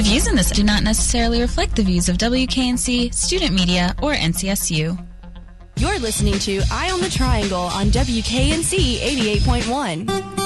The views in this do not necessarily reflect the views of WKNC, student media, or NCSU. You're listening to Eye on the Triangle on WKNC 88.1.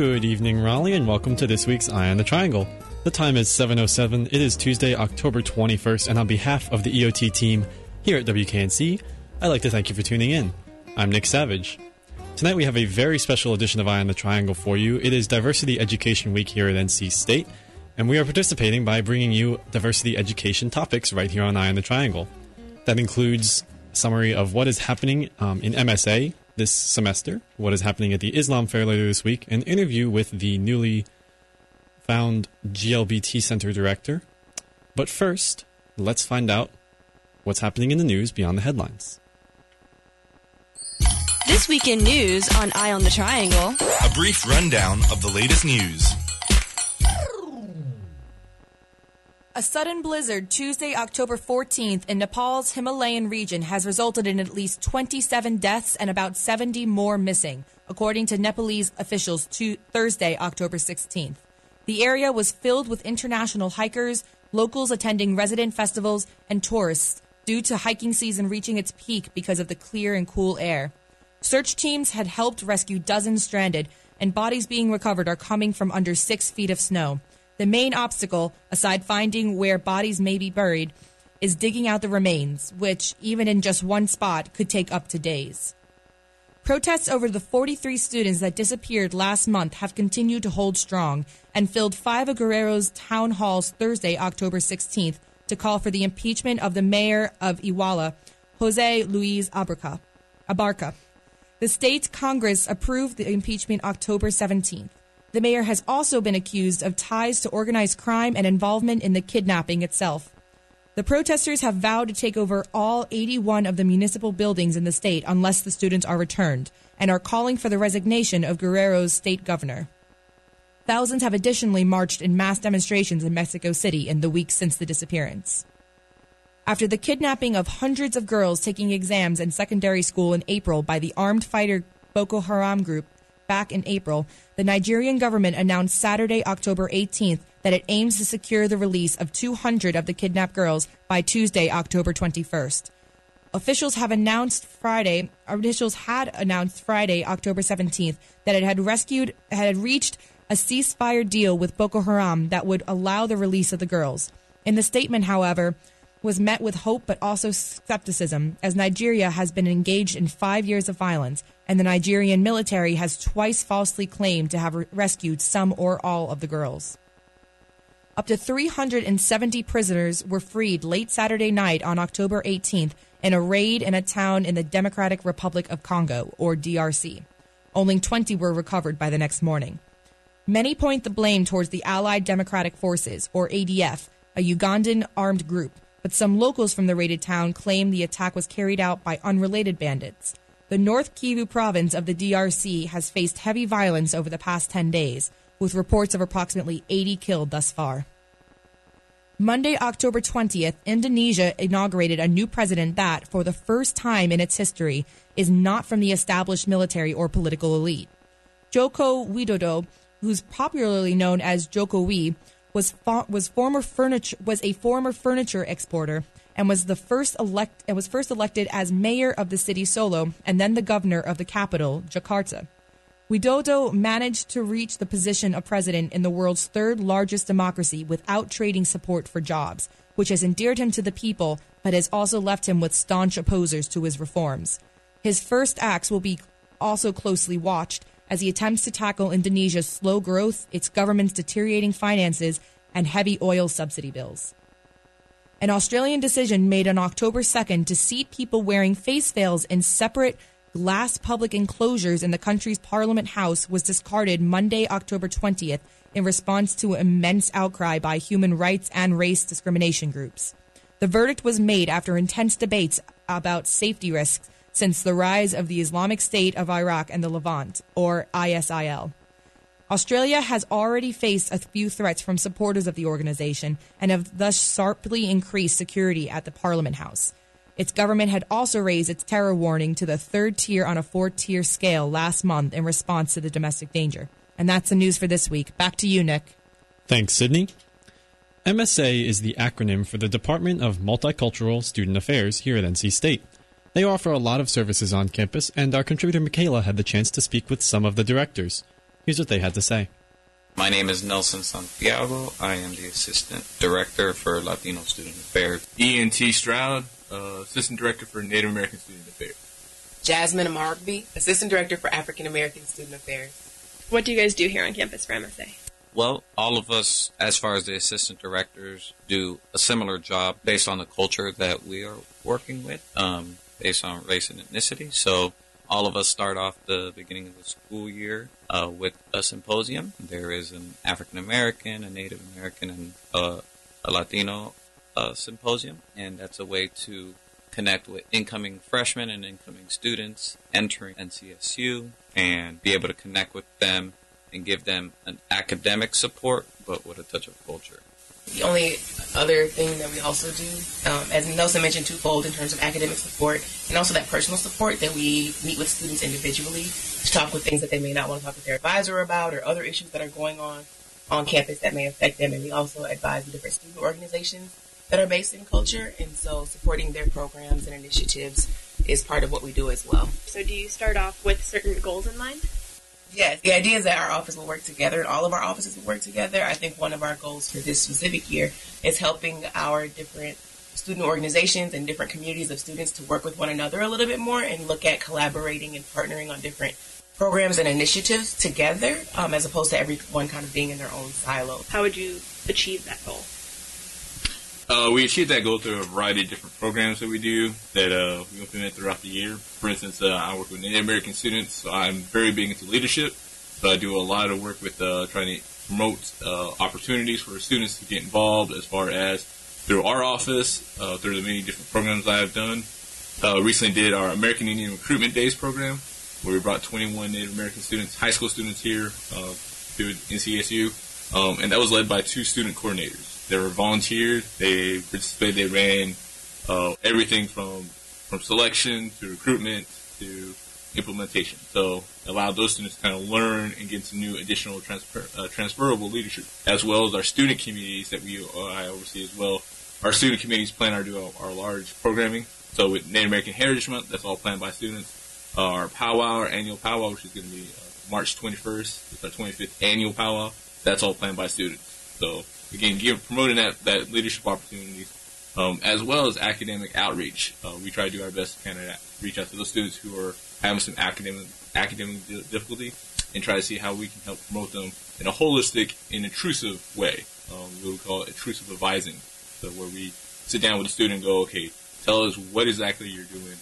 Good evening, Raleigh, and welcome to this week's Eye on the Triangle. The time is 7.07. It is Tuesday, October 21st, and on behalf of the EOT team here at WKNC, I'd like to thank you for tuning in. I'm Nick Savage. Tonight we have a very special edition of Eye on the Triangle for you. It is Diversity Education Week here at NC State, and we are participating by bringing you diversity education topics right here on Eye on the Triangle. That includes a summary of what is happening um, in MSA, this semester, what is happening at the Islam Fair later this week, an interview with the newly found GLBT Center director. But first, let's find out what's happening in the news beyond the headlines. This week in news on Eye on the Triangle. A brief rundown of the latest news. A sudden blizzard Tuesday, October 14th in Nepal's Himalayan region has resulted in at least 27 deaths and about 70 more missing, according to Nepalese officials to Thursday, October 16th. The area was filled with international hikers, locals attending resident festivals, and tourists due to hiking season reaching its peak because of the clear and cool air. Search teams had helped rescue dozens stranded, and bodies being recovered are coming from under six feet of snow. The main obstacle, aside finding where bodies may be buried, is digging out the remains, which, even in just one spot, could take up to days. Protests over the 43 students that disappeared last month have continued to hold strong and filled five of Guerrero's town halls Thursday, October 16th, to call for the impeachment of the mayor of Iguala, Jose Luis Abarca. Abarca. The state Congress approved the impeachment October 17th. The mayor has also been accused of ties to organized crime and involvement in the kidnapping itself. The protesters have vowed to take over all 81 of the municipal buildings in the state unless the students are returned, and are calling for the resignation of Guerrero's state governor. Thousands have additionally marched in mass demonstrations in Mexico City in the weeks since the disappearance. After the kidnapping of hundreds of girls taking exams in secondary school in April by the armed fighter Boko Haram group back in April, the Nigerian government announced Saturday, October 18th, that it aims to secure the release of 200 of the kidnapped girls by Tuesday, October 21st. Officials have announced Friday, officials had announced Friday, October 17th, that it had rescued, had reached a ceasefire deal with Boko Haram that would allow the release of the girls. In the statement, however, was met with hope but also skepticism, as Nigeria has been engaged in five years of violence, and the Nigerian military has twice falsely claimed to have re- rescued some or all of the girls. Up to 370 prisoners were freed late Saturday night on October 18th in a raid in a town in the Democratic Republic of Congo, or DRC. Only 20 were recovered by the next morning. Many point the blame towards the Allied Democratic Forces, or ADF, a Ugandan armed group, but some locals from the raided town claim the attack was carried out by unrelated bandits. The North Kivu province of the DRC has faced heavy violence over the past 10 days, with reports of approximately 80 killed thus far. Monday, October 20th, Indonesia inaugurated a new president that, for the first time in its history, is not from the established military or political elite. Joko Widodo, who's popularly known as Jokowi, was was former furniture was a former furniture exporter and was the first elect and was first elected as mayor of the city Solo and then the governor of the capital Jakarta. Widodo managed to reach the position of president in the world's third largest democracy without trading support for jobs, which has endeared him to the people but has also left him with staunch opposers to his reforms. His first acts will be also closely watched as he attempts to tackle Indonesia's slow growth, its government's deteriorating finances, and heavy oil subsidy bills. An Australian decision made on October 2nd to seat people wearing face veils in separate glass public enclosures in the country's Parliament House was discarded Monday, October 20th, in response to immense outcry by human rights and race discrimination groups. The verdict was made after intense debates about safety risks since the rise of the Islamic State of Iraq and the Levant, or ISIL. Australia has already faced a few threats from supporters of the organization and have thus sharply increased security at the Parliament House. Its government had also raised its terror warning to the third tier on a four tier scale last month in response to the domestic danger. And that's the news for this week. Back to you, Nick. Thanks, Sydney. MSA is the acronym for the Department of Multicultural Student Affairs here at NC State. They offer a lot of services on campus, and our contributor Michaela had the chance to speak with some of the directors. Here's what they had to say. My name is Nelson Santiago. I am the Assistant Director for Latino Student Affairs. Ian T. Stroud, uh, Assistant Director for Native American Student Affairs. Jasmine Amarby, Assistant Director for African American Student Affairs. What do you guys do here on campus for MSA? Well, all of us, as far as the assistant directors, do a similar job based on the culture that we are working with, um, based on race and ethnicity. So all of us start off the beginning of the school year uh, with a symposium. There is an African American, a Native American, and uh, a Latino uh, symposium, and that's a way to connect with incoming freshmen and incoming students entering NCSU and be able to connect with them and give them an academic support, but with a touch of culture. The only other thing that we also do, um, as Nelson mentioned, twofold in terms of academic support and also that personal support that we meet with students individually to talk with things that they may not want to talk with their advisor about or other issues that are going on on campus that may affect them. And we also advise the different student organizations that are based in culture. And so supporting their programs and initiatives is part of what we do as well. So do you start off with certain goals in mind? Yes, the idea is that our office will work together and all of our offices will work together. I think one of our goals for this specific year is helping our different student organizations and different communities of students to work with one another a little bit more and look at collaborating and partnering on different programs and initiatives together um, as opposed to everyone kind of being in their own silo. How would you achieve that goal? Uh, we achieve that goal through a variety of different programs that we do that uh, we implement throughout the year. For instance, uh, I work with Native American students, so I'm very big into leadership. So I do a lot of work with uh, trying to promote uh, opportunities for students to get involved as far as through our office, uh, through the many different programs I have done. recently did our American Indian Recruitment Days program, where we brought 21 Native American students, high school students here to NCSU, um, and that was led by two student coordinators. They were volunteers. They participated. They ran uh, everything from from selection to recruitment to implementation. So allowed those students to kind of learn and get some new additional transfer, uh, transferable leadership, as well as our student communities that we uh, I oversee as well. Our student communities plan our do our, large programming. So with Native American Heritage Month, that's all planned by students. Uh, our powwow, our annual powwow, which is going to be uh, March 21st, it's our 25th annual powwow. That's all planned by students. So again, give promoting that, that leadership opportunities, um, as well as academic outreach. Uh, we try to do our best to kind of reach out to those students who are having some academic academic difficulty, and try to see how we can help promote them in a holistic and intrusive way. Um, we would call it intrusive advising, so where we sit down with a student and go, okay, tell us what exactly you're doing,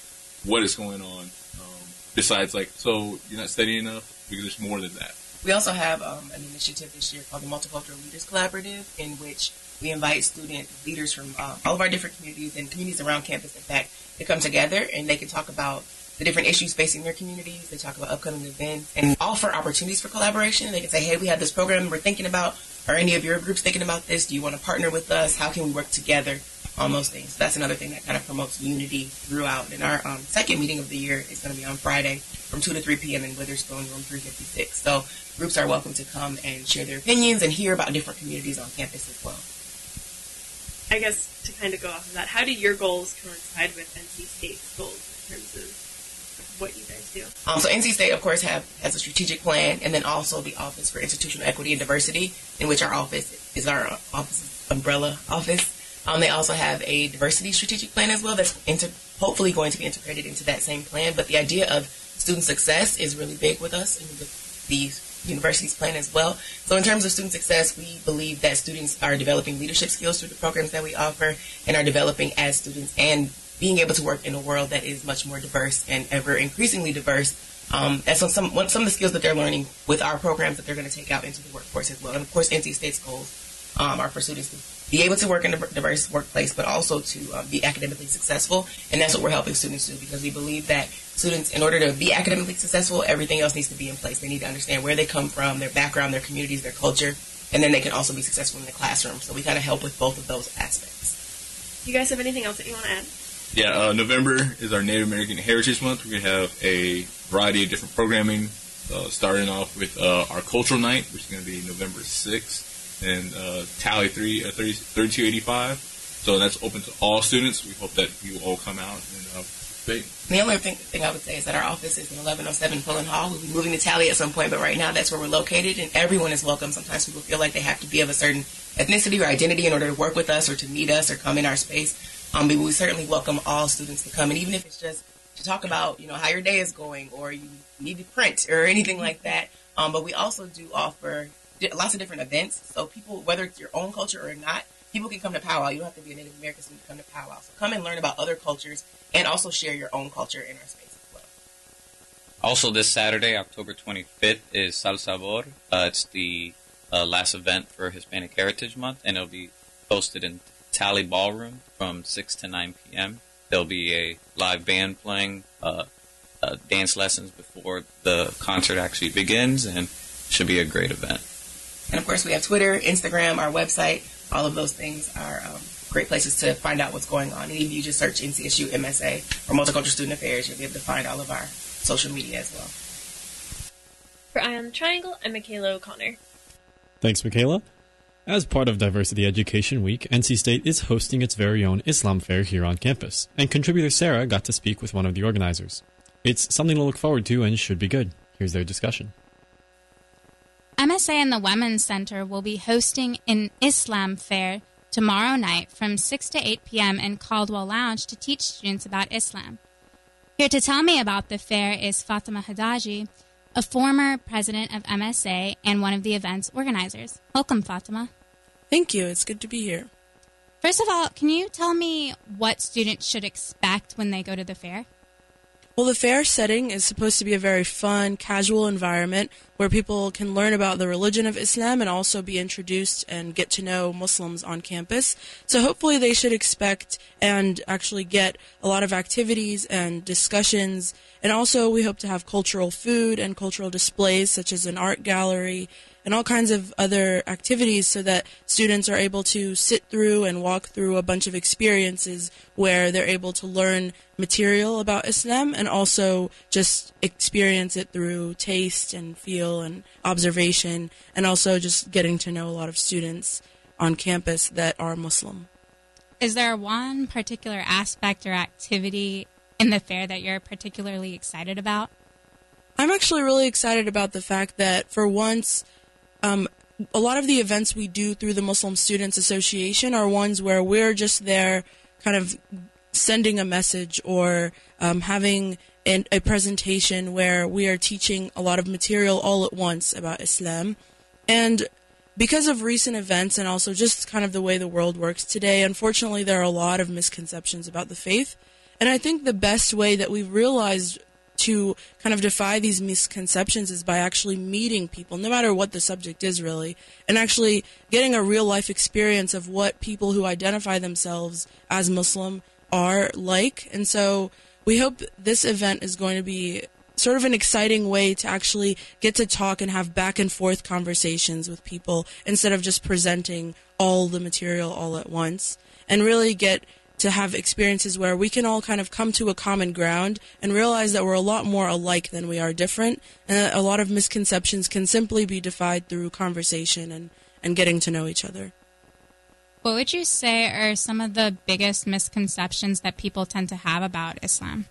what is going on. Um, besides, like, so you're not studying enough because there's more than that. We also have um, an initiative this year called the Multicultural Leaders Collaborative, in which we invite student leaders from uh, all of our different communities and communities around campus, in fact, to come together and they can talk about the different issues facing their communities. They talk about upcoming events and offer opportunities for collaboration. They can say, hey, we have this program we're thinking about. Are any of your groups thinking about this? Do you want to partner with us? How can we work together on those things? That's another thing that kind of promotes unity throughout. And our um, second meeting of the year is going to be on Friday from 2 to 3 p.m. in Witherspoon, room 356. So groups are welcome to come and share their opinions and hear about different communities on campus as well. I guess to kind of go off of that, how do your goals coincide with NC State's goals in terms of what you guys do? Um, so NC State, of course, have has a strategic plan, and then also the Office for Institutional Equity and Diversity, in which our office is our office umbrella office. Um, they also have a diversity strategic plan as well that's inter- hopefully going to be integrated into that same plan. But the idea of student success is really big with us and with these university's plan as well. So in terms of student success, we believe that students are developing leadership skills through the programs that we offer and are developing as students and being able to work in a world that is much more diverse and ever increasingly diverse. Um, and so some some of the skills that they're learning with our programs that they're going to take out into the workforce as well. And of course, NC State's goals um, are for students to be able to work in a diverse workplace, but also to um, be academically successful. And that's what we're helping students do because we believe that students, in order to be academically successful, everything else needs to be in place. They need to understand where they come from, their background, their communities, their culture, and then they can also be successful in the classroom. So we kind of help with both of those aspects. You guys have anything else that you want to add? Yeah, uh, November is our Native American Heritage Month. We're going to have a variety of different programming, uh, starting off with uh, our Cultural Night, which is going to be November 6th and uh, Talley 3, uh, 30, 3285. So that's open to all students. We hope that you all come out and uh. The only thing, thing I would say is that our office is in 1107 Pullen Hall. We'll be moving to Talley at some point, but right now that's where we're located, and everyone is welcome. Sometimes people feel like they have to be of a certain ethnicity or identity in order to work with us or to meet us or come in our space. Um, but we certainly welcome all students to come, and even if it's just to talk about, you know, how your day is going, or you need to print or anything like that. Um, but we also do offer lots of different events, so people, whether it's your own culture or not, people can come to powwow. You don't have to be a Native American to come to powwow. So come and learn about other cultures, and also share your own culture in our space as well. Also, this Saturday, October 25th, is Sal Sabor. Uh, it's the uh, last event for Hispanic Heritage Month, and it'll be hosted in Talley Ballroom from 6 to 9 p.m. There'll be a live band playing, uh, uh, dance lessons before the concert actually begins, and should be a great event. And of course, we have Twitter, Instagram, our website. All of those things are um, great places to find out what's going on. And if you just search NCSU MSA or Multicultural Student Affairs, you'll be able to find all of our social media as well. For Eye on the Triangle, I'm Michaela O'Connor. Thanks, Michaela. As part of Diversity Education Week, NC State is hosting its very own Islam Fair here on campus, and contributor Sarah got to speak with one of the organizers. It's something to look forward to and should be good. Here's their discussion. MSA and the Women's Center will be hosting an Islam fair tomorrow night from 6 to 8 p.m. in Caldwell Lounge to teach students about Islam. Here to tell me about the fair is Fatima Hadaji, a former president of MSA and one of the event's organizers. Welcome, Fatima. Thank you. It's good to be here. First of all, can you tell me what students should expect when they go to the fair? Well, the fair setting is supposed to be a very fun, casual environment where people can learn about the religion of Islam and also be introduced and get to know Muslims on campus. So hopefully they should expect and actually get a lot of activities and discussions. And also we hope to have cultural food and cultural displays such as an art gallery and all kinds of other activities so that students are able to sit through and walk through a bunch of experiences where they're able to learn material about Islam and also just experience it through taste and feel and observation and also just getting to know a lot of students on campus that are Muslim. Is there one particular aspect or activity in the fair that you're particularly excited about? I'm actually really excited about the fact that for once um, a lot of the events we do through the Muslim Students Association are ones where we're just there kind of sending a message or um, having an, a presentation where we are teaching a lot of material all at once about Islam. And because of recent events and also just kind of the way the world works today, unfortunately, there are a lot of misconceptions about the faith. And I think the best way that we've realized to kind of defy these misconceptions is by actually meeting people, no matter what the subject is, really, and actually getting a real life experience of what people who identify themselves as Muslim are like. And so we hope this event is going to be sort of an exciting way to actually get to talk and have back and forth conversations with people instead of just presenting all the material all at once and really get to have experiences where we can all kind of come to a common ground and realize that we're a lot more alike than we are different and that a lot of misconceptions can simply be defied through conversation and, and getting to know each other. What would you say are some of the biggest misconceptions that people tend to have about Islam?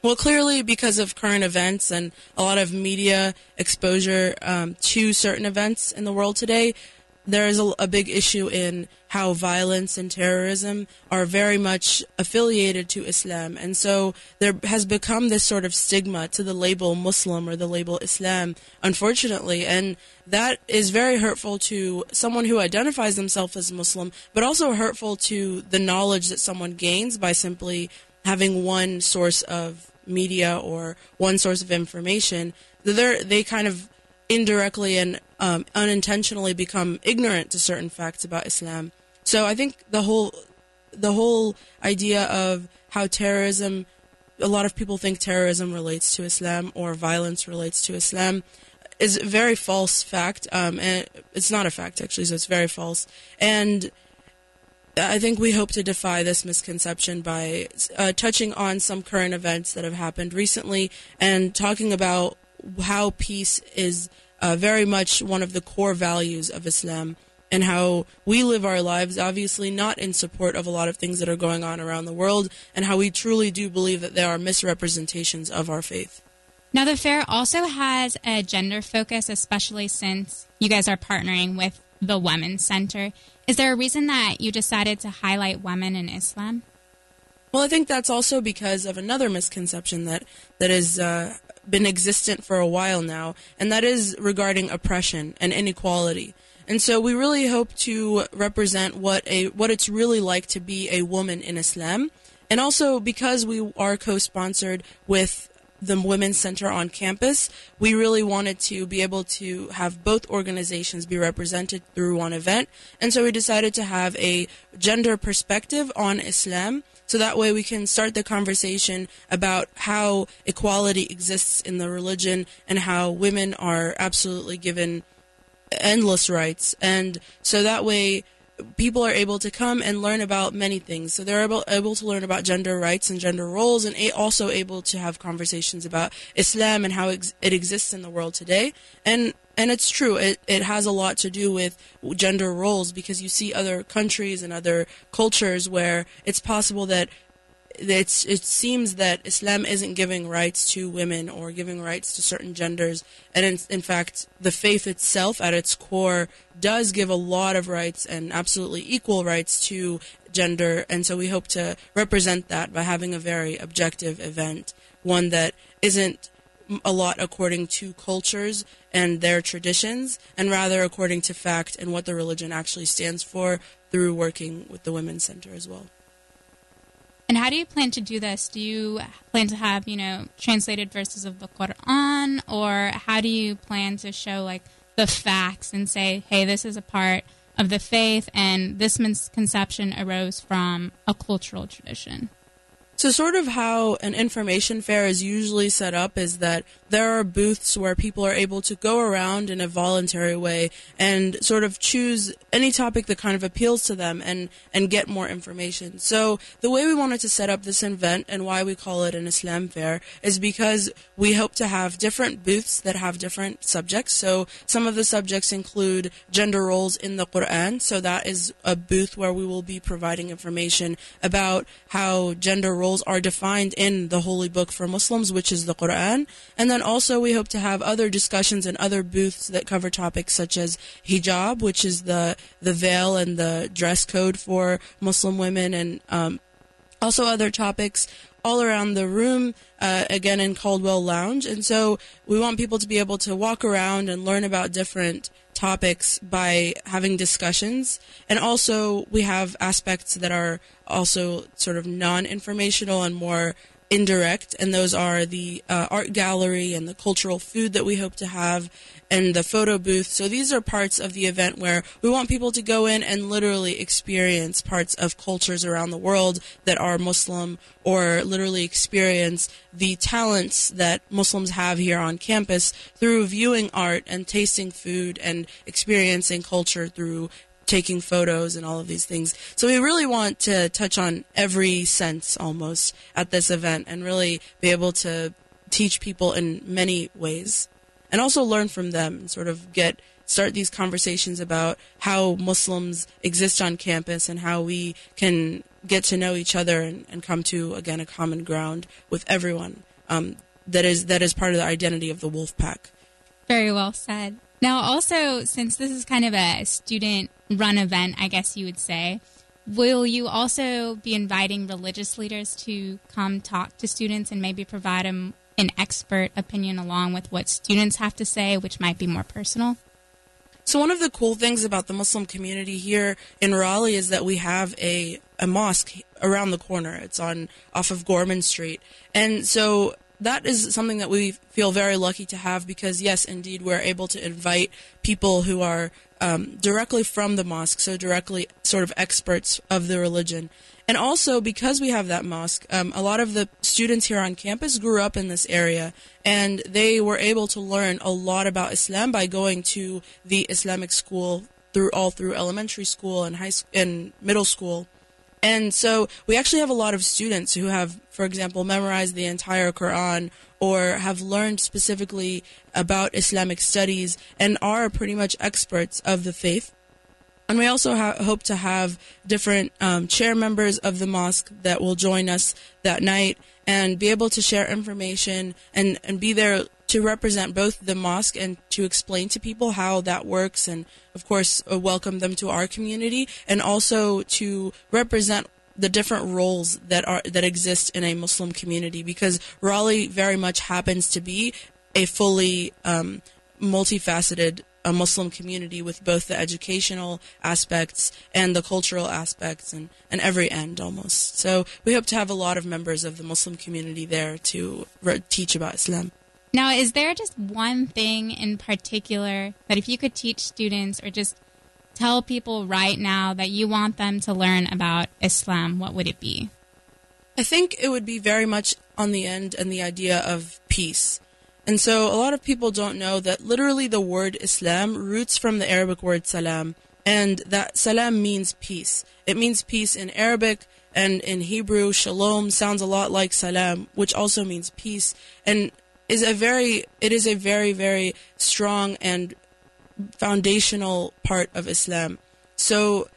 Well, clearly, because of current events and a lot of media exposure um, to certain events in the world today, there is a, a, big issue in how violence and terrorism are very much affiliated to Islam. And so there has become this sort of stigma to the label Muslim or the label Islam, unfortunately. And that is very hurtful to someone who identifies themselves as Muslim, but also hurtful to the knowledge that someone gains by simply having one source of media or one source of information. They're, they kind of indirectly and um, unintentionally become ignorant to certain facts about Islam. So I think the whole the whole idea of how terrorism a lot of people think terrorism relates to Islam or violence relates to Islam is a very false fact. Um, and it's not a fact actually, so it's very false. And I think we hope to defy this misconception by uh, touching on some current events that have happened recently and talking about how peace is uh, very much one of the core values of Islam and how we live our lives, obviously not in support of a lot of things that are going on around the world, and how we truly do believe that there are misrepresentations of our faith. Now, the fair also has a gender focus, especially since you guys are partnering with the Women's Center. Is there a reason that you decided to highlight women in Islam? Well, I think that's also because of another misconception that that has uh, been existent for a while now, and that is regarding oppression and inequality. And so we really hope to represent what a what it's really like to be a woman in Islam. And also because we are co-sponsored with the Women's Center on campus, we really wanted to be able to have both organizations be represented through one event. And so we decided to have a gender perspective on Islam. So that way we can start the conversation about how equality exists in the religion and how women are absolutely given endless rights. And so that way people are able to come and learn about many things. So they're able, able to learn about gender rights and gender roles and also able to have conversations about Islam and how it exists in the world today. And and it's true. It it has a lot to do with gender roles because you see other countries and other cultures where it's possible that it's, it seems that Islam isn't giving rights to women or giving rights to certain genders. And in, in fact, the faith itself at its core does give a lot of rights and absolutely equal rights to gender. And so we hope to represent that by having a very objective event, one that isn't a lot according to cultures and their traditions, and rather according to fact and what the religion actually stands for through working with the Women's Center as well. And how do you plan to do this? Do you plan to have, you know, translated verses of the Quran or how do you plan to show like the facts and say, "Hey, this is a part of the faith and this misconception arose from a cultural tradition?" So, sort of how an information fair is usually set up is that there are booths where people are able to go around in a voluntary way and sort of choose any topic that kind of appeals to them and, and get more information. So, the way we wanted to set up this event and why we call it an Islam fair is because we hope to have different booths that have different subjects. So, some of the subjects include gender roles in the Quran. So, that is a booth where we will be providing information about how gender roles roles are defined in the holy book for Muslims, which is the Quran. And then also we hope to have other discussions and other booths that cover topics such as hijab, which is the, the veil and the dress code for Muslim women and, um, also other topics all around the room, uh, again in Caldwell Lounge. And so we want people to be able to walk around and learn about different topics by having discussions. And also, we have aspects that are also sort of non informational and more indirect, and those are the uh, art gallery and the cultural food that we hope to have, and the photo booth. So these are parts of the event where we want people to go in and literally experience parts of cultures around the world that are Muslim, or literally experience the talents that Muslims have here on campus through viewing art and tasting food and experiencing culture through taking photos and all of these things. So we really want to touch on every sense almost at this event and really be able to teach people in many ways and also learn from them and sort of get start these conversations about how Muslims exist on campus and how we can get to know each other and, and come to again a common ground with everyone um, that is that is part of the identity of the wolf pack. Very well said. Now, also, since this is kind of a student run event, I guess you would say, will you also be inviting religious leaders to come talk to students and maybe provide them an expert opinion along with what students have to say, which might be more personal? So one of the cool things about the Muslim community here in Raleigh is that we have a, a mosque around the corner. It's on off of Gorman Street. And so that is something that we feel very lucky to have because yes, indeed, we're able to invite people who are um, directly from the mosque, so directly sort of experts of the religion. And also because we have that mosque, um, a lot of the students here on campus grew up in this area, and they were able to learn a lot about Islam by going to the Islamic school through all through elementary school and high and middle school. And so we actually have a lot of students who have, for example, memorized the entire Quran or have learned specifically about Islamic studies and are pretty much experts of the faith. And we also ha- hope to have different um, chair members of the mosque that will join us that night and be able to share information and, and be there to represent both the mosque and to explain to people how that works and of course uh, welcome them to our community and also to represent the different roles that are that exist in a Muslim community because Raleigh very much happens to be a fully um, multifaceted a Muslim community with both the educational aspects and the cultural aspects and, and every end almost. So we hope to have a lot of members of the Muslim community there to re- teach about Islam. Now, is there just one thing in particular that if you could teach students or just tell people right now that you want them to learn about Islam, what would it be? I think it would be very much on the end and the idea of peace. And so a lot of people don't know that literally the word Islam roots from the Arabic word salam, and that salam means peace. It means peace in Arabic, and in Hebrew, shalom sounds a lot like salam, which also means peace. And is a very it is a very very strong and foundational part of Islam. So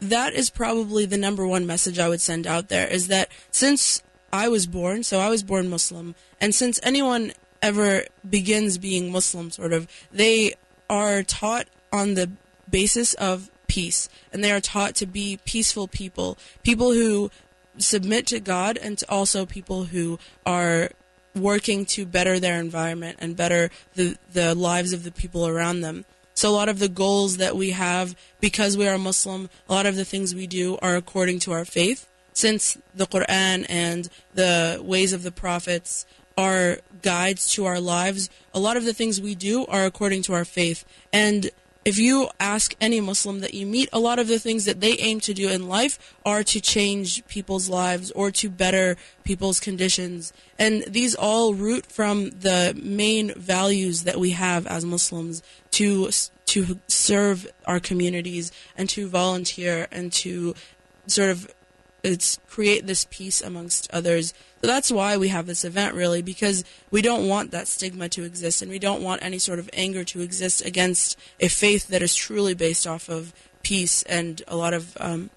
that is probably the number one message I would send out there is that since I was born, so I was born Muslim, and since anyone ever begins being Muslim, sort of, they are taught on the basis of peace, and they are taught to be peaceful people, people who submit to God, and also people who are working to better their environment and better the, the lives of the people around them. So a lot of the goals that we have because we are Muslim, a lot of the things we do are according to our faith. Since the Quran and the ways of the prophets are guides to our lives, a lot of the things we do are according to our faith. And if you ask any Muslim that you meet, a lot of the things that they aim to do in life are to change people's lives or to better people's conditions. And these all root from the main values that we have as Muslims to to serve our communities and to volunteer and to sort of it's create this peace amongst others. So that's why we have this event, really, because we don't want that stigma to exist, and we don't want any sort of anger to exist against a faith that is truly based off of peace and a lot of um,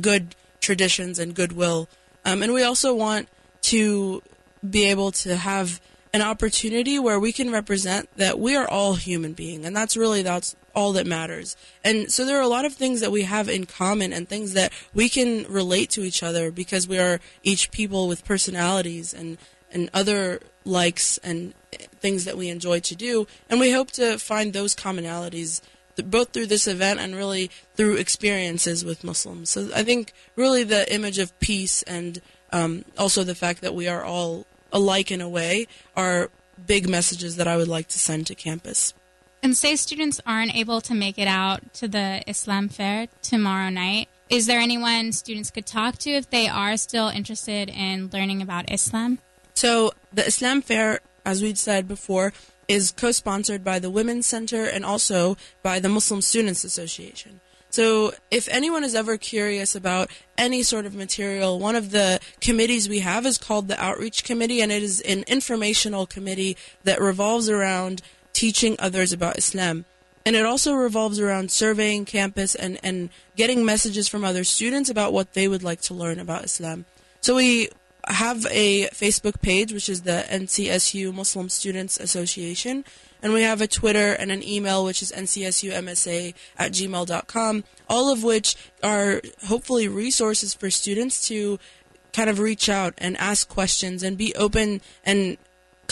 good traditions and goodwill. Um, and we also want to be able to have an opportunity where we can represent that we are all human beings, and that's really that's all that matters. And so there are a lot of things that we have in common and things that we can relate to each other because we are each people with personalities and and other likes and things that we enjoy to do, and we hope to find those commonalities both through this event and really through experiences with Muslims. So I think really the image of peace and um, also the fact that we are all alike in a way are big messages that I would like to send to campus. And say students aren't able to make it out to the Islam fair tomorrow night. Is there anyone students could talk to if they are still interested in learning about Islam? So, the Islam fair, as we'd said before, is co sponsored by the Women's Center and also by the Muslim Students Association. So, if anyone is ever curious about any sort of material, one of the committees we have is called the Outreach Committee, and it is an informational committee that revolves around teaching others about Islam. And it also revolves around surveying campus and, and getting messages from other students about what they would like to learn about Islam. So we have a Facebook page, which is the NCSU Muslim Students Association. And we have a Twitter and an email, which is ncsumsa at gmail.com, all of which are hopefully resources for students to kind of reach out and ask questions and be open and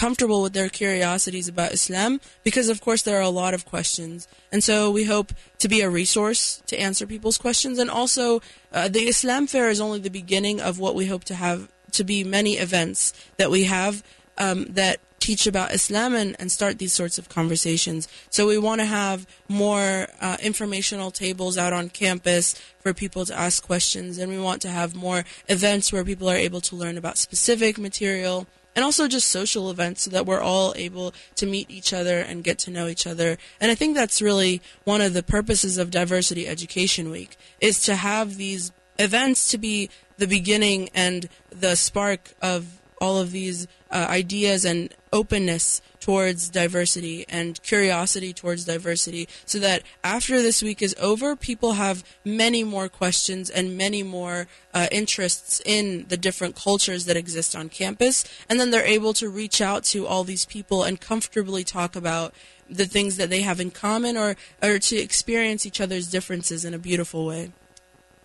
comfortable with their curiosities about Islam because, of course, there are a lot of questions. And so we hope to be a resource to answer people's questions. And also, uh, the Islam Fair is only the beginning of what we hope to have to be many events that we have um, that teach about Islam and, and start these sorts of conversations. So we want to have more uh, informational tables out on campus for people to ask questions, and we want to have more events where people are able to learn about specific material and also just social events so that we're all able to meet each other and get to know each other. And I think that's really one of the purposes of Diversity Education Week is to have these events to be the beginning and the spark of all of these uh, ideas and openness towards diversity and curiosity towards diversity so that after this week is over, people have many more questions and many more uh, interests in the different cultures that exist on campus. And then they're able to reach out to all these people and comfortably talk about the things that they have in common or, or to experience each other's differences in a beautiful way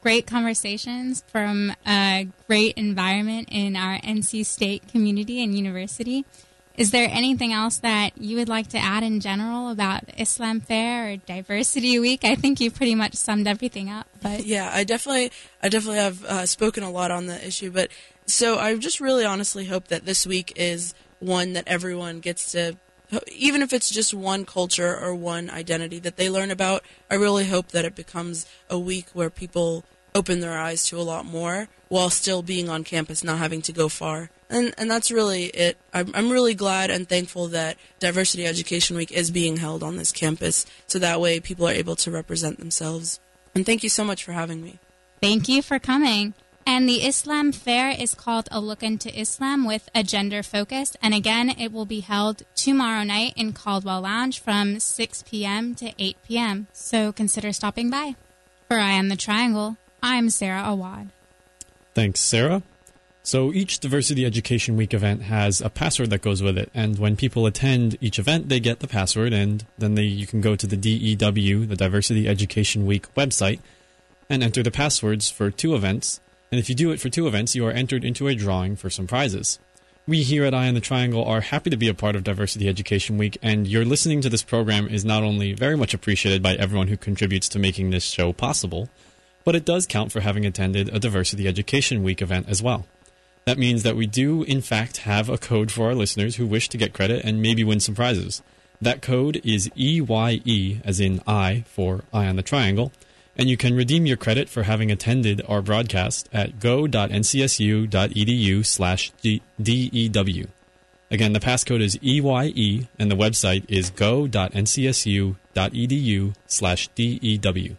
great conversations from a great environment in our NC State community and university. Is there anything else that you would like to add in general about Islam Fair or Diversity Week? I think you pretty much summed everything up. But yeah, I definitely, I definitely have uh, spoken a lot on the issue. But so I just really honestly hope that this week is one that everyone gets to even if it's just one culture or one identity that they learn about, I really hope that it becomes a week where people open their eyes to a lot more while still being on campus, not having to go far. And and that's really it. I'm I'm really glad and thankful that Diversity Education Week is being held on this campus, so that way people are able to represent themselves. And thank you so much for having me. Thank you for coming. And the Islam Fair is called A Look into Islam with a gender focus. And again, it will be held tomorrow night in Caldwell Lounge from 6 p.m. to 8 p.m. So consider stopping by. For Eye on the Triangle, I'm Sarah Awad. Thanks, Sarah. So each Diversity Education Week event has a password that goes with it, and when people attend each event, they get the password, and then they, you can go to the DEW, the Diversity Education Week website, and enter the passwords for two events. And if you do it for two events, you are entered into a drawing for some prizes. We here at Eye on the Triangle are happy to be a part of Diversity Education Week, and your listening to this program is not only very much appreciated by everyone who contributes to making this show possible, but it does count for having attended a Diversity Education Week event as well. That means that we do, in fact, have a code for our listeners who wish to get credit and maybe win some prizes. That code is EYE, as in I for Eye on the Triangle, and you can redeem your credit for having attended our broadcast at go.ncsu.edu slash DEW. Again, the passcode is EYE, and the website is go.ncsu.edu slash DEW.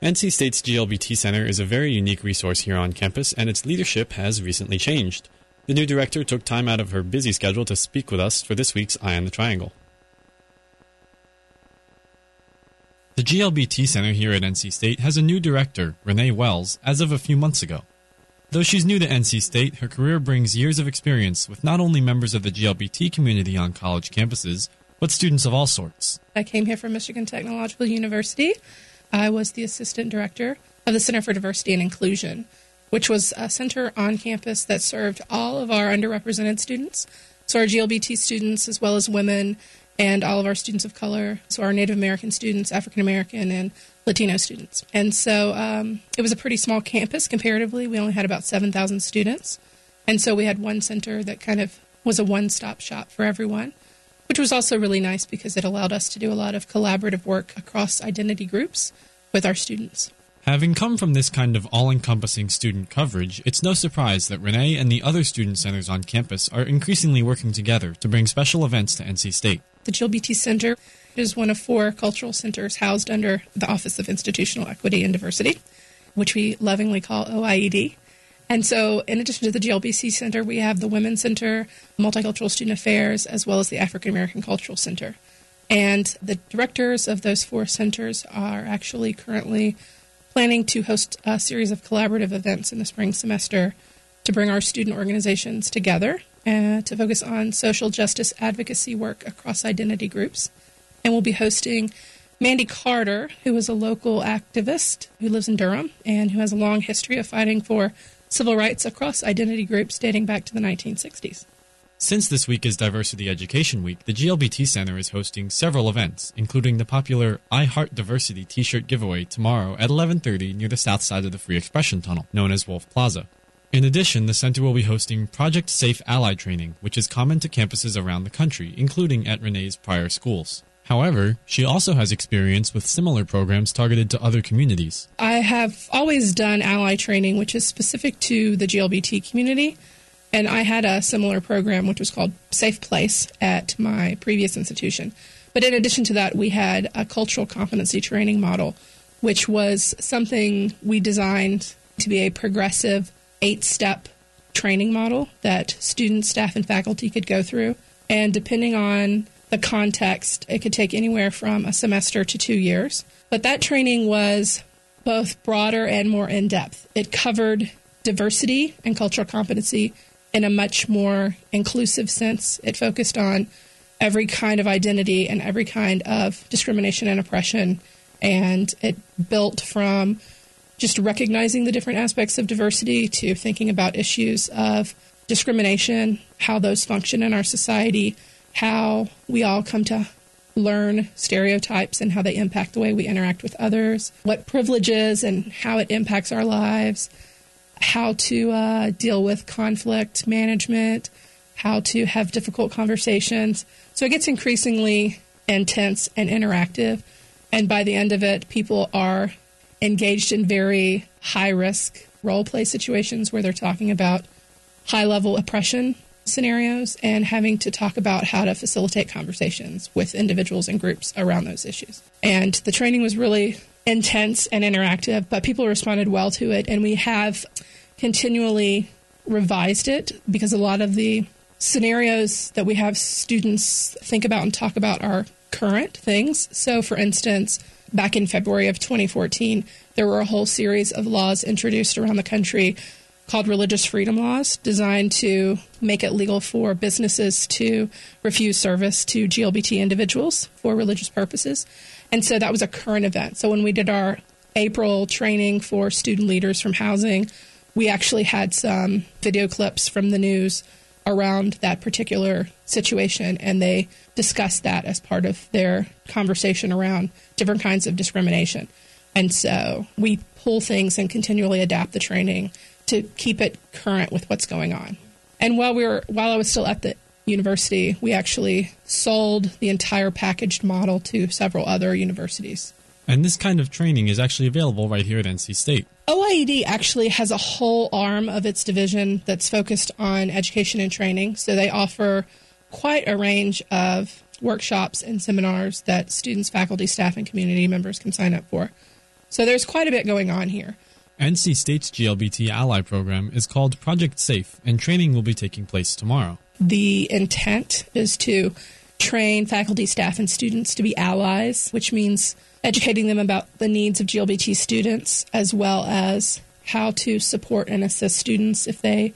NC State's GLBT Center is a very unique resource here on campus, and its leadership has recently changed. The new director took time out of her busy schedule to speak with us for this week's Eye on the Triangle. The GLBT Center here at NC State has a new director, Renee Wells, as of a few months ago. Though she's new to NC State, her career brings years of experience with not only members of the GLBT community on college campuses, but students of all sorts. I came here from Michigan Technological University I was the assistant director of the Center for Diversity and Inclusion, which was a center on campus that served all of our underrepresented students. So, our GLBT students, as well as women, and all of our students of color, so our Native American students, African American, and Latino students. And so um, it was a pretty small campus comparatively. We only had about 7,000 students. And so we had one center that kind of was a one stop shop for everyone which was also really nice because it allowed us to do a lot of collaborative work across identity groups with our students. Having come from this kind of all encompassing student coverage, it's no surprise that Renee and the other student centers on campus are increasingly working together to bring special events to NC State. The GLBT Center is one of four cultural centers housed under the Office of Institutional Equity and Diversity, which we lovingly call OIED. And so, in addition to the GLBT Center, we have the Women's Center, Multicultural Student Affairs, as well as the African American Cultural Center. And the directors of those four centers are actually currently planning to host a series of collaborative events in the spring semester to bring our student organizations together and to focus on social justice advocacy work across identity groups. And we'll be hosting Mandy Carter, who is a local activist who lives in Durham and who has a long history of fighting for civil rights across identity groups dating back to the 1960s. Since this week is Diversity Education Week, the GLBT Center is hosting several events, including the popular I Heart Diversity t-shirt giveaway tomorrow at 11:30 near the south side of the Free Expression Tunnel, known as Wolf Plaza. In addition, the center will be hosting Project Safe Ally training, which is common to campuses around the country, including at Renee's prior schools. However, she also has experience with similar programs targeted to other communities. I have always done ally training, which is specific to the GLBT community. And I had a similar program, which was called Safe Place at my previous institution. But in addition to that, we had a cultural competency training model, which was something we designed to be a progressive eight step training model that students, staff, and faculty could go through. And depending on the context, it could take anywhere from a semester to two years. But that training was both broader and more in depth. It covered diversity and cultural competency in a much more inclusive sense. It focused on every kind of identity and every kind of discrimination and oppression. And it built from just recognizing the different aspects of diversity to thinking about issues of discrimination, how those function in our society, how we all come to learn stereotypes and how they impact the way we interact with others, what privileges and how it impacts our lives, how to uh, deal with conflict management, how to have difficult conversations. So it gets increasingly intense and interactive. And by the end of it, people are engaged in very high risk role play situations where they're talking about high level oppression scenarios and having to talk about how to facilitate conversations with individuals and groups around those issues. And the training was really intense and interactive, but people responded well to it. And we have continually revised it because a lot of the scenarios that we have students think about and talk about are current things. So, for instance, back in February of 2014, there were a whole series of laws introduced around the country called religious freedom laws, designed to make it legal for businesses to refuse service to GLBT individuals for religious purposes. And so that was a current event. So when we did our April training for student leaders from housing, we actually had some video clips from the news around that particular situation, and they discussed that as part of their conversation around different kinds of discrimination. And so we pull things and continually adapt the training to keep it current with what's going on. And while we were while I was still at the university, we actually sold the entire packaged model to several other universities. And this kind of training is actually available right here at NC State. OIED actually has a whole arm of its division that's focused on education and training. So they offer quite a range of workshops and seminars that students, faculty, staff, and community members can sign up for. So there's quite a bit going on here. NC State's GLBT Ally program is called Project Safe, and training will be taking place tomorrow. The intent is to train faculty, staff, and students to be allies, which means educating them about the needs of GLBT students as well as how to support and assist students if they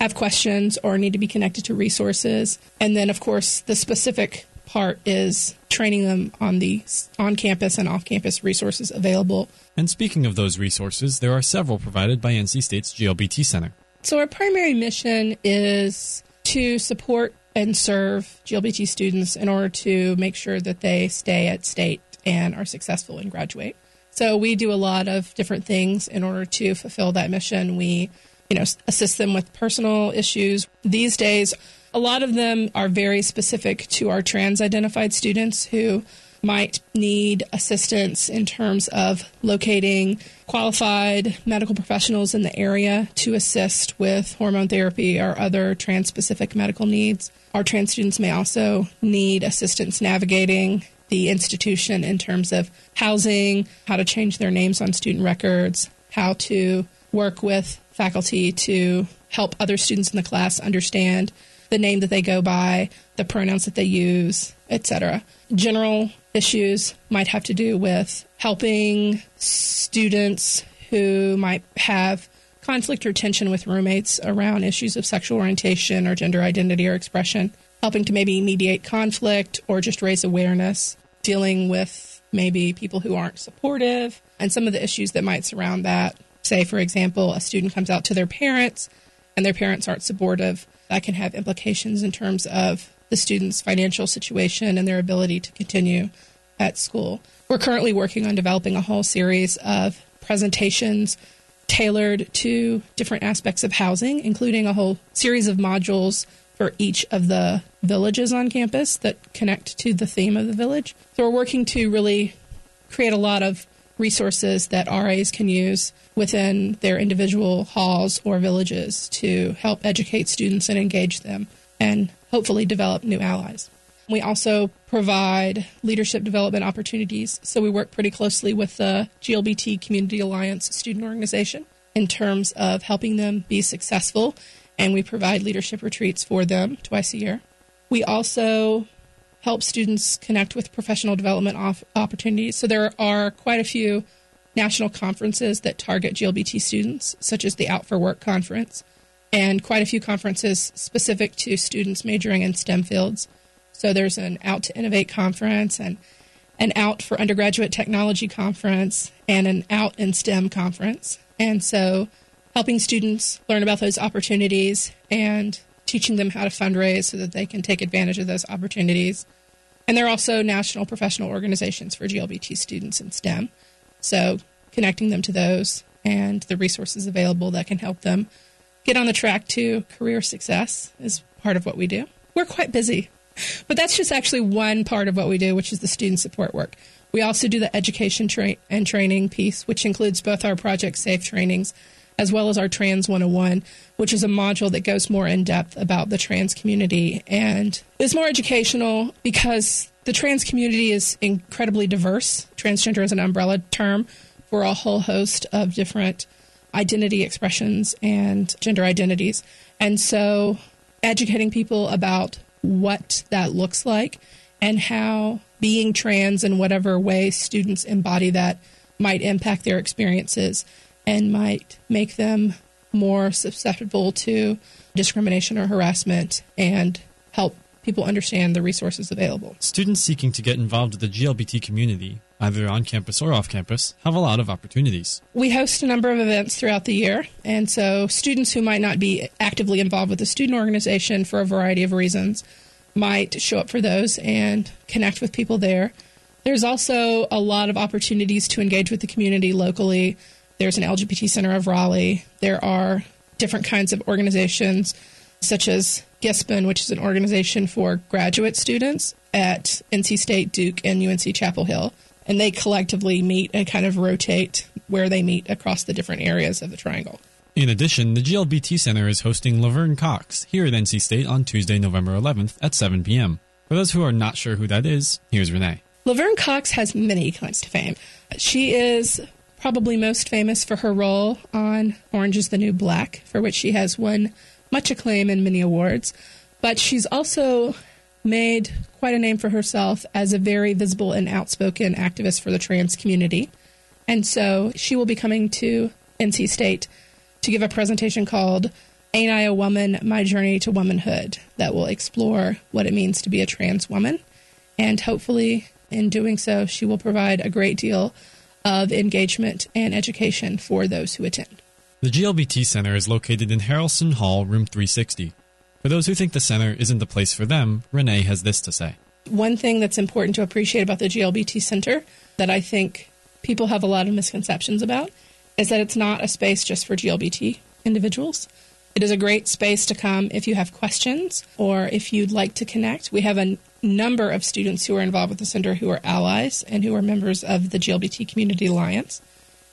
have questions or need to be connected to resources. And then, of course, the specific part is training them on the on campus and off campus resources available. And speaking of those resources, there are several provided by NC State's GLBT Center. So, our primary mission is to support and serve GLBT students in order to make sure that they stay at state and are successful and graduate. So, we do a lot of different things in order to fulfill that mission. We you know, assist them with personal issues. These days, a lot of them are very specific to our trans identified students who might need assistance in terms of locating qualified medical professionals in the area to assist with hormone therapy or other trans specific medical needs. Our trans students may also need assistance navigating the institution in terms of housing, how to change their names on student records, how to work with faculty to help other students in the class understand the name that they go by, the pronouns that they use, etc. General issues might have to do with helping students who might have conflict or tension with roommates around issues of sexual orientation or gender identity or expression, helping to maybe mediate conflict or just raise awareness, dealing with maybe people who aren't supportive and some of the issues that might surround that. Say, for example, a student comes out to their parents and their parents aren't supportive, that can have implications in terms of the student's financial situation and their ability to continue at school. We're currently working on developing a whole series of presentations tailored to different aspects of housing, including a whole series of modules for each of the villages on campus that connect to the theme of the village. So we're working to really create a lot of resources that RAs can use within their individual halls or villages to help educate students and engage them and hopefully develop new allies. We also provide leadership development opportunities. So we work pretty closely with the GLBT Community Alliance student organization in terms of helping them be successful, and we provide leadership retreats for them twice a year. We also help students connect with professional development off- opportunities. So there are quite a few national conferences that target GLBT students, such as the Out for Work conference, and quite a few conferences specific to students majoring in STEM fields. So there's an Out to Innovate conference and an Out for Undergraduate Technology conference and an Out in STEM conference. And so helping students learn about those opportunities and teaching them how to fundraise so that they can take advantage of those opportunities. And there are also national professional organizations for GLBT students in STEM. So connecting them to those and the resources available that can help them get on the track to career success is part of what we do. We're quite busy. But that's just actually one part of what we do, which is the student support work. We also do the education tra- and training piece, which includes both our Project Safe trainings as well as our Trans 101, which is a module that goes more in depth about the trans community and is more educational because the trans community is incredibly diverse. Transgender is an umbrella term for a whole host of different identity expressions and gender identities. And so educating people about what that looks like and how being trans in whatever way students embody that might impact their experiences and might make them more susceptible to discrimination or harassment and help people understand the resources available. Students seeking to get involved with the GLBT community, either on campus or off campus, have a lot of opportunities. We host a number of events throughout the year, and so students who might not be actively involved with the student organization for a variety of reasons might show up for those and connect with people there. There's also a lot of opportunities to engage with the community locally. There's an LGBT Center of Raleigh. There are different kinds of organizations, such as GISPN, which is an organization for graduate students at NC State, Duke, and UNC Chapel Hill. And they collectively meet and kind of rotate where they meet across the different areas of the triangle. In addition, the GLBT Center is hosting Laverne Cox here at NC State on Tuesday, November 11th at 7 p.m. For those who are not sure who that is, here's Renee. Laverne Cox has many claims to fame. She is probably most famous for her role on Orange is the New Black, for which she has won much acclaim and many awards. But she's also made quite a name for herself as a very visible and outspoken activist for the trans community. And so she will be coming to NC State to give a presentation called Ain't I a Woman? My Journey to Womanhood that will explore what it means to be a trans woman. And hopefully, in doing so, she will provide a great deal of engagement and education for those who attend. The GLBT Center is located in Harrelson Hall, room 360. For those who think the center isn't the place for them, Renee has this to say. One thing that's important to appreciate about the GLBT Center that I think people have a lot of misconceptions about is that it's not a space just for GLBT individuals. It is a great space to come if you have questions or if you'd like to connect. We have a number of students who are involved with the center who are allies and who are members of the GLBT Community Alliance.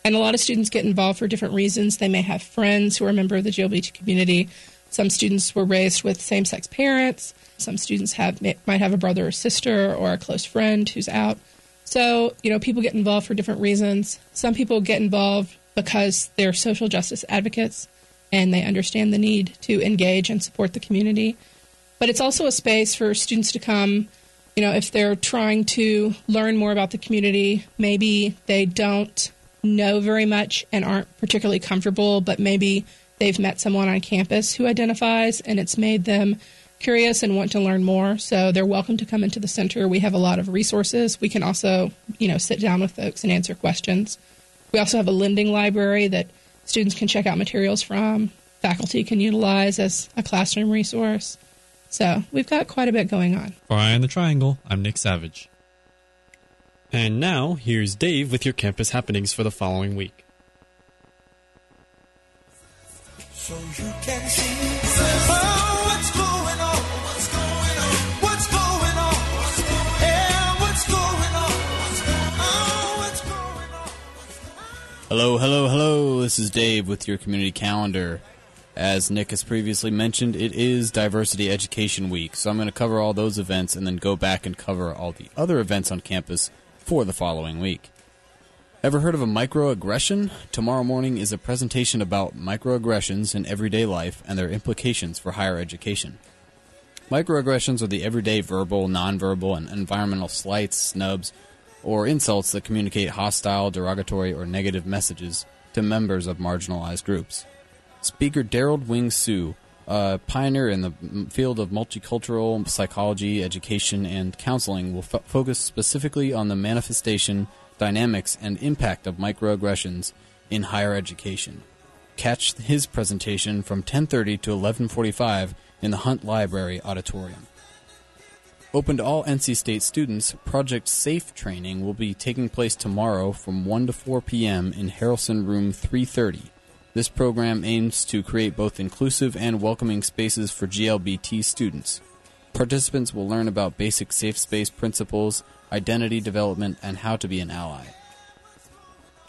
And a lot of students get involved for different reasons. They may have friends who are a member of the GLBT community. Some students were raised with same sex parents. Some students have might have a brother or sister or a close friend who's out. So, you know, people get involved for different reasons. Some people get involved because they're social justice advocates and they understand the need to engage and support the community. But it's also a space for students to come, you know, if they're trying to learn more about the community, maybe they don't know very much and aren't particularly comfortable, but maybe they've met someone on campus who identifies and it's made them curious and want to learn more. So they're welcome to come into the center. We have a lot of resources. We can also, you know, sit down with folks and answer questions. We also have a lending library that students can check out materials from, faculty can utilize as a classroom resource. So we've got quite a bit going on. For Eye on the Triangle, I'm Nick Savage. And now, here's Dave with your campus happenings for the following week. So you can see oh, what's going on. What's going on? What's going on? Yeah, what's going on? Oh, what's going on? Hello, hello, hello. This is Dave with your community calendar. As Nick has previously mentioned, it is Diversity Education Week, so I'm going to cover all those events and then go back and cover all the other events on campus for the following week. Ever heard of a microaggression? Tomorrow morning is a presentation about microaggressions in everyday life and their implications for higher education. Microaggressions are the everyday verbal, nonverbal, and environmental slights, snubs, or insults that communicate hostile, derogatory, or negative messages to members of marginalized groups. Speaker Derald Wing Sue, a pioneer in the field of multicultural psychology, education, and counseling, will f- focus specifically on the manifestation, dynamics, and impact of microaggressions in higher education. Catch his presentation from 10:30 to 11:45 in the Hunt Library auditorium. Open to all NC State students, Project Safe training will be taking place tomorrow from 1 to 4 p.m. in Harrelson Room 330. This program aims to create both inclusive and welcoming spaces for GLBT students. Participants will learn about basic safe space principles, identity development, and how to be an ally.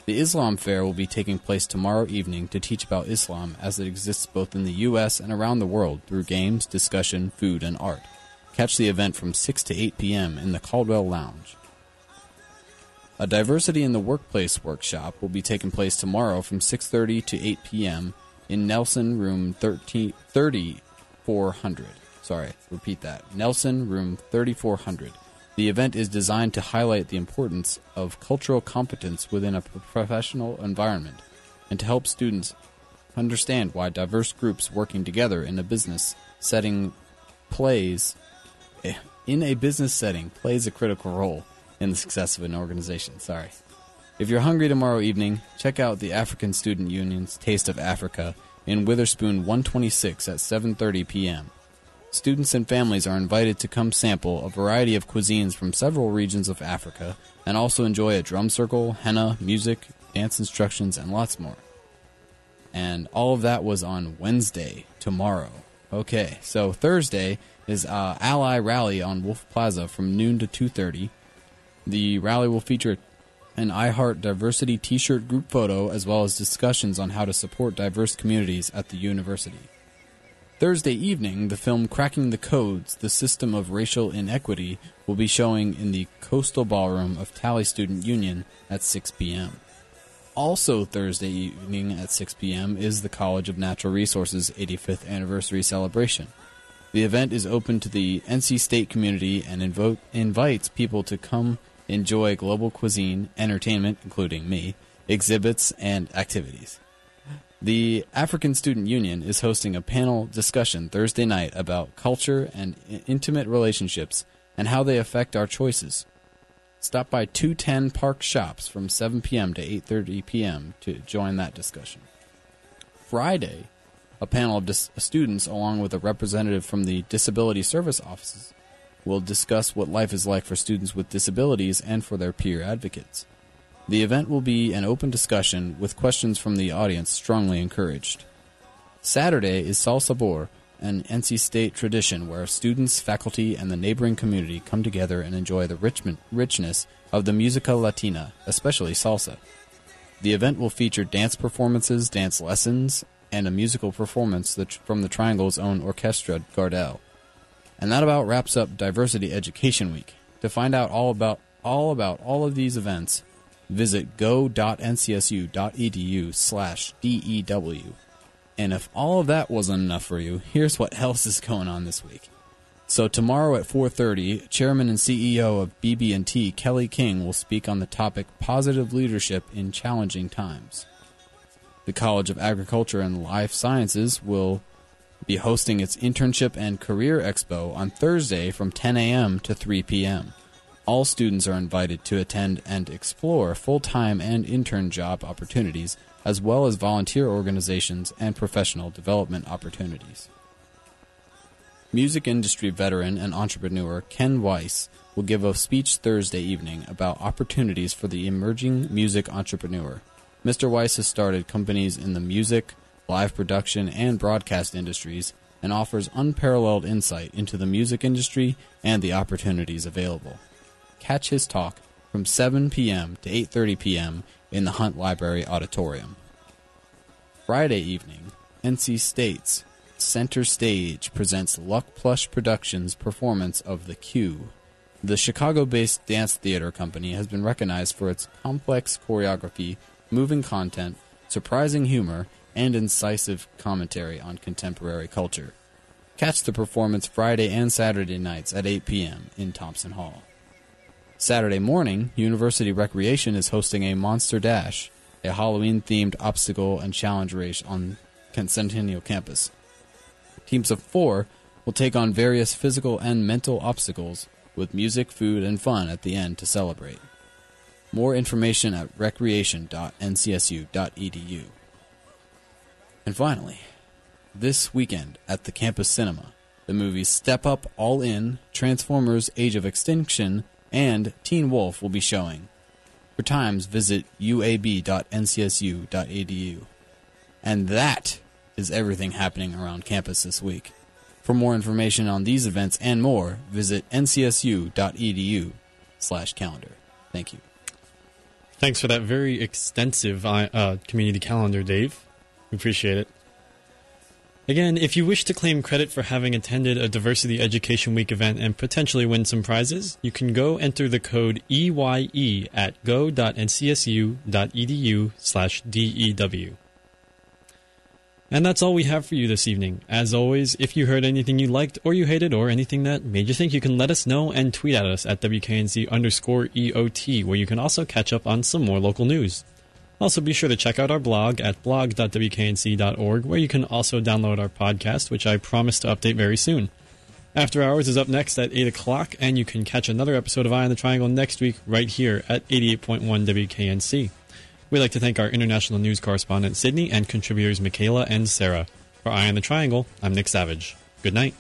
The Islam Fair will be taking place tomorrow evening to teach about Islam as it exists both in the U.S. and around the world through games, discussion, food, and art. Catch the event from 6 to 8 p.m. in the Caldwell Lounge. A diversity in the workplace workshop will be taking place tomorrow from 6:30 to 8 p.m. in Nelson Room 13, 3400. Sorry, repeat that. Nelson Room 3400. The event is designed to highlight the importance of cultural competence within a professional environment and to help students understand why diverse groups working together in a business setting plays eh, in a business setting plays a critical role in the success of an organization. Sorry. If you're hungry tomorrow evening, check out the African Student Union's Taste of Africa in Witherspoon 126 at 7:30 p.m. Students and families are invited to come sample a variety of cuisines from several regions of Africa and also enjoy a drum circle, henna, music, dance instructions, and lots more. And all of that was on Wednesday, tomorrow. Okay, so Thursday is uh, Ally Rally on Wolf Plaza from noon to 2:30. The rally will feature an iHeart Diversity T-shirt group photo as well as discussions on how to support diverse communities at the university. Thursday evening, the film Cracking the Codes: The System of Racial Inequity will be showing in the Coastal Ballroom of Talley Student Union at 6 p.m. Also Thursday evening at 6 p.m. is the College of Natural Resources 85th anniversary celebration. The event is open to the NC State community and invo- invites people to come enjoy global cuisine, entertainment, including me, exhibits, and activities. The African Student Union is hosting a panel discussion Thursday night about culture and intimate relationships and how they affect our choices. Stop by 210 Park Shops from 7 p.m. to 8:30 p.m. to join that discussion. Friday, a panel of dis- students, along with a representative from the Disability Service Offices, will discuss what life is like for students with disabilities and for their peer advocates. The event will be an open discussion with questions from the audience strongly encouraged. Saturday is Sal Sabor, an NC State tradition where students, faculty, and the neighboring community come together and enjoy the richness of the musica latina, especially salsa. The event will feature dance performances, dance lessons, and a musical performance from the Triangle's own orchestra, Gardel. And that about wraps up Diversity Education Week. To find out all about all about all of these events, visit go.ncsu.edu slash DEW. And if all of that wasn't enough for you, here's what else is going on this week. So tomorrow at 4:30, Chairman and CEO of BB&T Kelly King will speak on the topic positive leadership in challenging times. The College of Agriculture and Life Sciences will be hosting its internship and career expo on Thursday from 10 a.m. to 3 p.m. All students are invited to attend and explore full-time and intern job opportunities as well as volunteer organizations and professional development opportunities. Music industry veteran and entrepreneur Ken Weiss will give a speech Thursday evening about opportunities for the emerging music entrepreneur. Mr. Weiss has started companies in the music, live production, and broadcast industries and offers unparalleled insight into the music industry and the opportunities available. Catch his talk from 7 p.m. to 8:30 p.m. in the Hunt Library Auditorium. Friday evening, NC State's Center Stage presents Lucky Plush Productions' performance of The Queue. The Chicago based dance theater company has been recognized for its complex choreography, moving content, surprising humor, and incisive commentary on contemporary culture. Catch the performance Friday and Saturday nights at 8 p.m. in Thompson Hall. Saturday morning, University Recreation is hosting a Monster Dash, a Halloween themed obstacle and challenge race on Centennial campus. Teams of four will take on various physical and mental obstacles with music, food, and fun at the end to celebrate. More information at recreation.ncsu.edu. And finally, this weekend at the campus cinema, the movies Step Up All In, Transformers Age of Extinction, and Teen Wolf will be showing. For times, visit uab.ncsu.edu. And that is everything happening around campus this week. For more information on these events and more, visit ncsu.edu slash calendar. Thank you. Thanks for that very extensive uh, community calendar, Dave. We appreciate it. Again, if you wish to claim credit for having attended a Diversity Education Week event and potentially win some prizes, you can go enter the code EYE at go.ncsu.edu slash DEW. And that's all we have for you this evening. As always, if you heard anything you liked or you hated or anything that made you think, you can let us know and tweet at us at WKNC underscore EOT, where you can also catch up on some more local news. Also, be sure to check out our blog at blog.wknc.org, where you can also download our podcast, which I promise to update very soon. After Hours is up next at 8 o'clock, and you can catch another episode of Eye on the Triangle next week right here at 88.1 WKNC. We'd like to thank our international news correspondent Sydney and contributors Michaela and Sarah. For Eye on the Triangle, I'm Nick Savage. Good night.